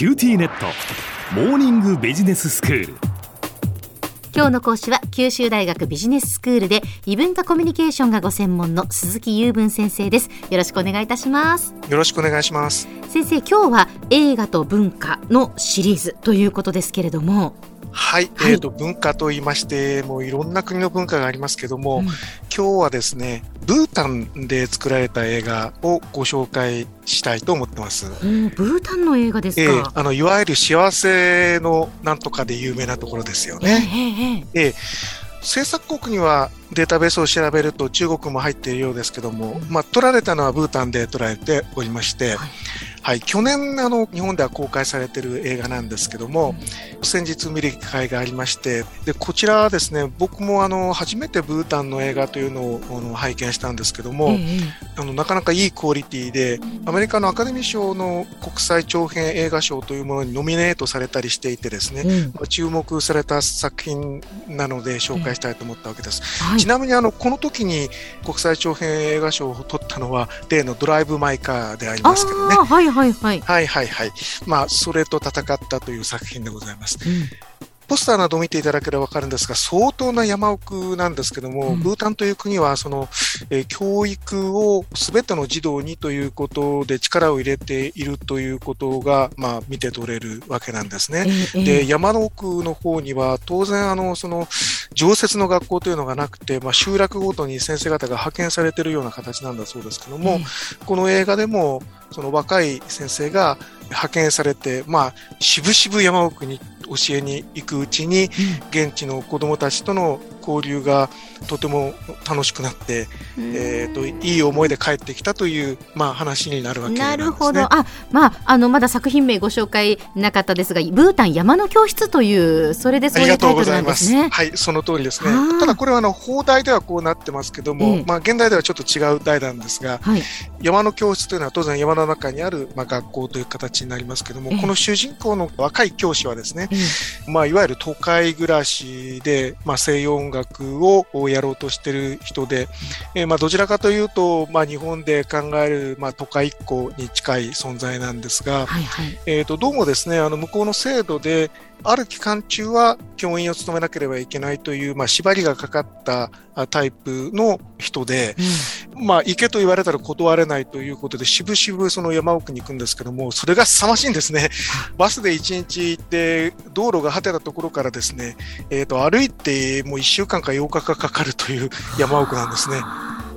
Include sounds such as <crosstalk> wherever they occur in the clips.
QTnet。モーニングビジネススクール。今日の講師は九州大学ビジネススクールで異文化コミュニケーションがご専門の鈴木雄文先生です。よろしくお願いいたします。よろしくお願いします。先生今日は映画と文化のシリーズということですけれどもはい、はい、えっ、ー、と、文化と言いまして、もういろんな国の文化がありますけども、うん、今日はですね、ブータンで作られた映画をご紹介したいと思ってます。ブータンの映画ですか、えー、あの、いわゆる幸せのなんとかで有名なところですよね。えー、えー、制作国にはデータベースを調べると中国も入っているようですけども、まあ、撮られたのはブータンで撮られておりまして、はいはい、去年あの日本では公開されている映画なんですけども、先日見る機会がありまして、でこちらはですね、僕もあの初めてブータンの映画というのをあの拝見したんですけども、あのなかなかいいクオリティで、アメリカのアカデミー賞の国際長編映画賞というものにノミネートされたりしていてですね、うん、注目された作品なので紹介したいと思ったわけです。はい、ちなみにあのこの時に国際長編映画賞を取ったのは例のドライブ・マイ・カーでありますけどね。はいはいはい。はいはいはい。まあ、それと戦ったという作品でございます。うんポスターなどを見ていただければわかるんですが、相当な山奥なんですけども、うん、ブータンという国は、その、えー、教育をすべての児童にということで力を入れているということが、まあ、見て取れるわけなんですね。えー、で、山の奥の方には、当然、あの、その、常設の学校というのがなくて、まあ、集落ごとに先生方が派遣されているような形なんだそうですけども、この映画でも、その若い先生が派遣されて、まあ、渋々山奥に教えに行くうちに、現地の子どもたちとの交流がとても楽しくなって、えーと、いい思いで帰ってきたという、まあ、話になるわけなんです、ね、なるほど。あ、まあ、あのまだ作品名ご紹介なかったですがブータン山の教室というそれでそういうタイトルなんですね。はいその通りですね。ただこれはあの放題ではこうなってますけども、えまあ、現代ではちょっと違う題なんですが、はい、山の教室というのは当然山の中にある、まあ、学校という形になりますけども、この主人公の若い教師はですね、まあ、いわゆる都会暮らしで、まあ、西洋音楽をやろうとしている人で、えー、まあどちらかというと、まあ、日本で考える、まあ、都会一個に近い存在なんですが、はいはい、えー、とどうもですねあの向こうの制度である期間中は教員を務めなければいけないという、まあ、縛りがかかったタイプの人で、うん、まあ、行けと言われたら断れないということで、しぶしぶその山奥に行くんですけども、それが凄まじいんですね。バスで1日行って、道路が果てたところからですね、えっ、ー、と、歩いてもう1週間か8日かかかるという山奥なんですね。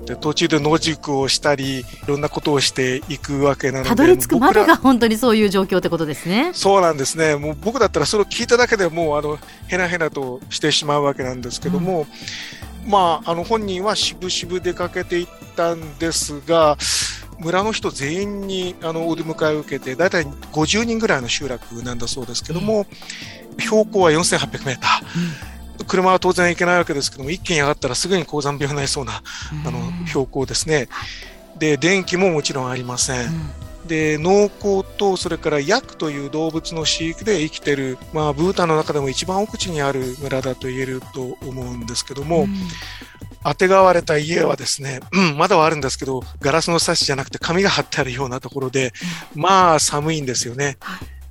で途中で野宿をしたりいろんなことをしていくわけなのでたどり着くまでが本当にそういう状況ってことですね。そうなんですね。もう僕だったらそれを聞いただけでもうあのへなへなとしてしまうわけなんですけども、うん、まああの本人はしぶしぶ出かけていったんですが村の人全員にあのお出迎えを受けて大体50人ぐらいの集落なんだそうですけども、うん、標高は4800メーター、うん車は当然行けないわけですけども、一軒上がったらすぐに高山病になりそうな、あの、標高ですね。で、電気ももちろんありません。で、農耕と、それからヤクという動物の飼育で生きてる、まあ、ブータンの中でも一番奥地にある村だと言えると思うんですけども、あてがわれた家はですね、うん、まだはあるんですけど、ガラスのサッシじゃなくて紙が貼ってあるようなところで、まあ寒いんですよね。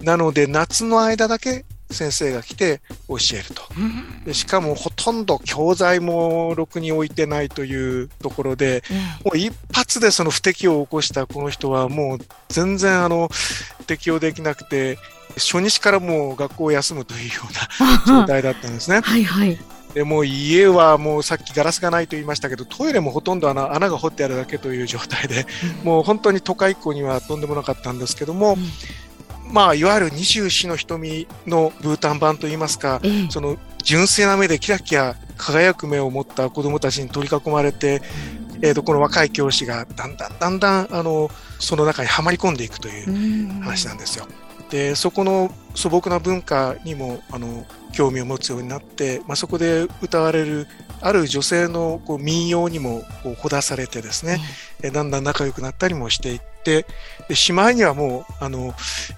なので、夏の間だけ先生が来て教えると。でしかもほとんど教材もろくに置いてないというところで、もう一発でその不適を起こしたこの人はもう全然あの適用できなくて、初日からもう学校を休むというような <laughs> 状態だったんですね。はいはい。でも家はもうさっきガラスがないと言いましたけどトイレもほとんど穴穴が掘ってあるだけという状態で、もう本当に都会っ子にはとんでもなかったんですけども、まあ、いわゆる二十四の瞳のブータン版といいますか、えー、その純粋な目でキラキラ輝く目を持った子供たちに取り囲まれて、えー、とこの若い教師がだんだんだんだんあのその中にはまり込んでいくという話なんですよ。でそこの素朴な文化にもあの興味を持つようになって、まあ、そこで歌われるある女性のこう民謡にもこうほだされてですね、うん、だんだん仲良くなったりもしていってでしまいにはもうあの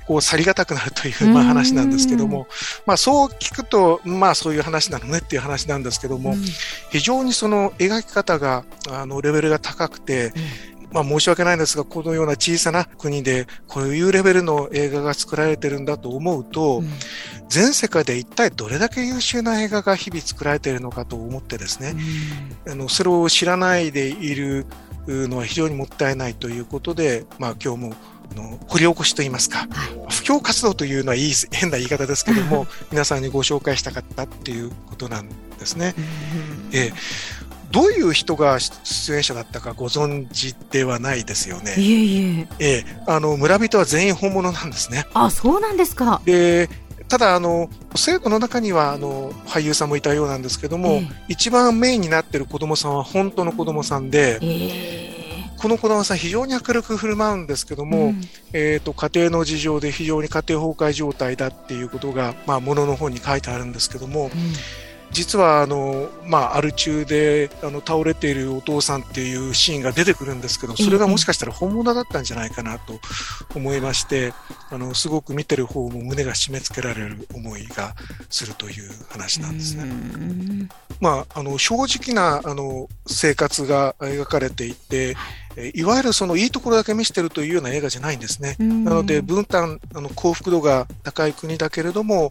こう去りがたくなるという、まあ、話なんですけども、まあ、そう聞くとまあそういう話なのねっていう話なんですけども、うん、非常にその描き方があのレベルが高くて、まあ申し訳ないんですが、このような小さな国でこういうレベルの映画が作られてるんだと思うと、うん、全世界で一体どれだけ優秀な映画が日々作られているのかと思ってですね、うん、あのそれを知らないでいるのは非常にもったいないということで、まあ今日もの掘り起こしといいますか、はい、布教活動というのはいい変な言い方ですけども <laughs> 皆さんにご紹介したかったっていうことなんですね。えどういう人が出演者だったかご存知ではないですよね。いえいえ。ええ、あの村人は全員本物なんですね。あ、そうなんですか。で、ただあの生徒の中にはあの俳優さんもいたようなんですけども、えー、一番メインになっている子供さんは本当の子供さんで。えーこの子供さん非常に明るく振る舞うんですけども、うん、えっ、と、家庭の事情で非常に家庭崩壊状態だっていうことが、まあ、ものの本に書いてあるんですけども、うん実はあの、まあ、アル中であの倒れているお父さんっていうシーンが出てくるんですけど、それがもしかしたら本物だったんじゃないかなと思いまして、あの、すごく見てる方も胸が締め付けられる思いがするという話なんですね。まあ、あの、正直なあの生活が描かれていて、いわゆるそのいいところだけ見せてるというような映画じゃないんですね。なので、分担、あの幸福度が高い国だけれども、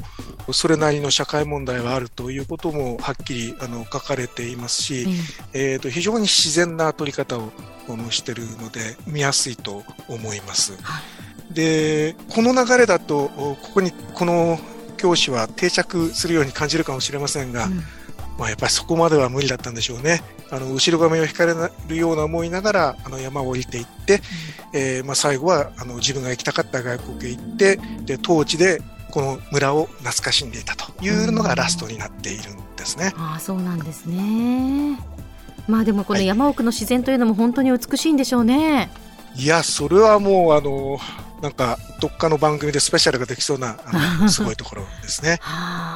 それなりの社会問題はあるということもはっきりあの書かれていますし、えー、と非常に自然な撮り方をしてるので、見やすいと思います。で、この流れだと、ここに、この教師は定着するように感じるかもしれませんが、うんまあ、やっぱりそこまでは無理だったんでしょうね。あの後ろ髪を引かれるような思いながらあの山を降りていって、うん、えー、まあ、最後はあの自分が行きたかった外国へ行ってで当地でこの村を懐かしんでいたというのがラストになっているんですね。うん、あそうなんですね。まあでもこの山奥の自然というのも本当に美しいんでしょうね。はい、いやそれはもうあのなんかどっかの番組でスペシャルができそうなあの <laughs> すごいところですね。はあ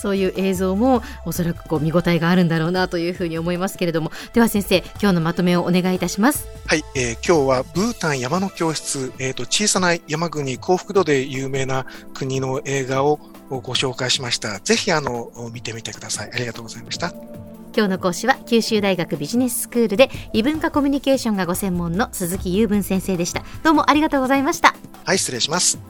そういう映像もおそらくこう見応えがあるんだろうなというふうに思いますけれども。では先生今日のまとめをお願いいたします。はい、えー、今日はブータン山の教室、えーと、小さな山国幸福度で有名な国の映画をご紹介しました。ぜひあの見てみてください。ありがとうございました。今日の講師は九州大学ビジネススクールで異文化コミュニケーションがご専門の鈴木雄文先生でした。どうもありがとうございました。はい失礼します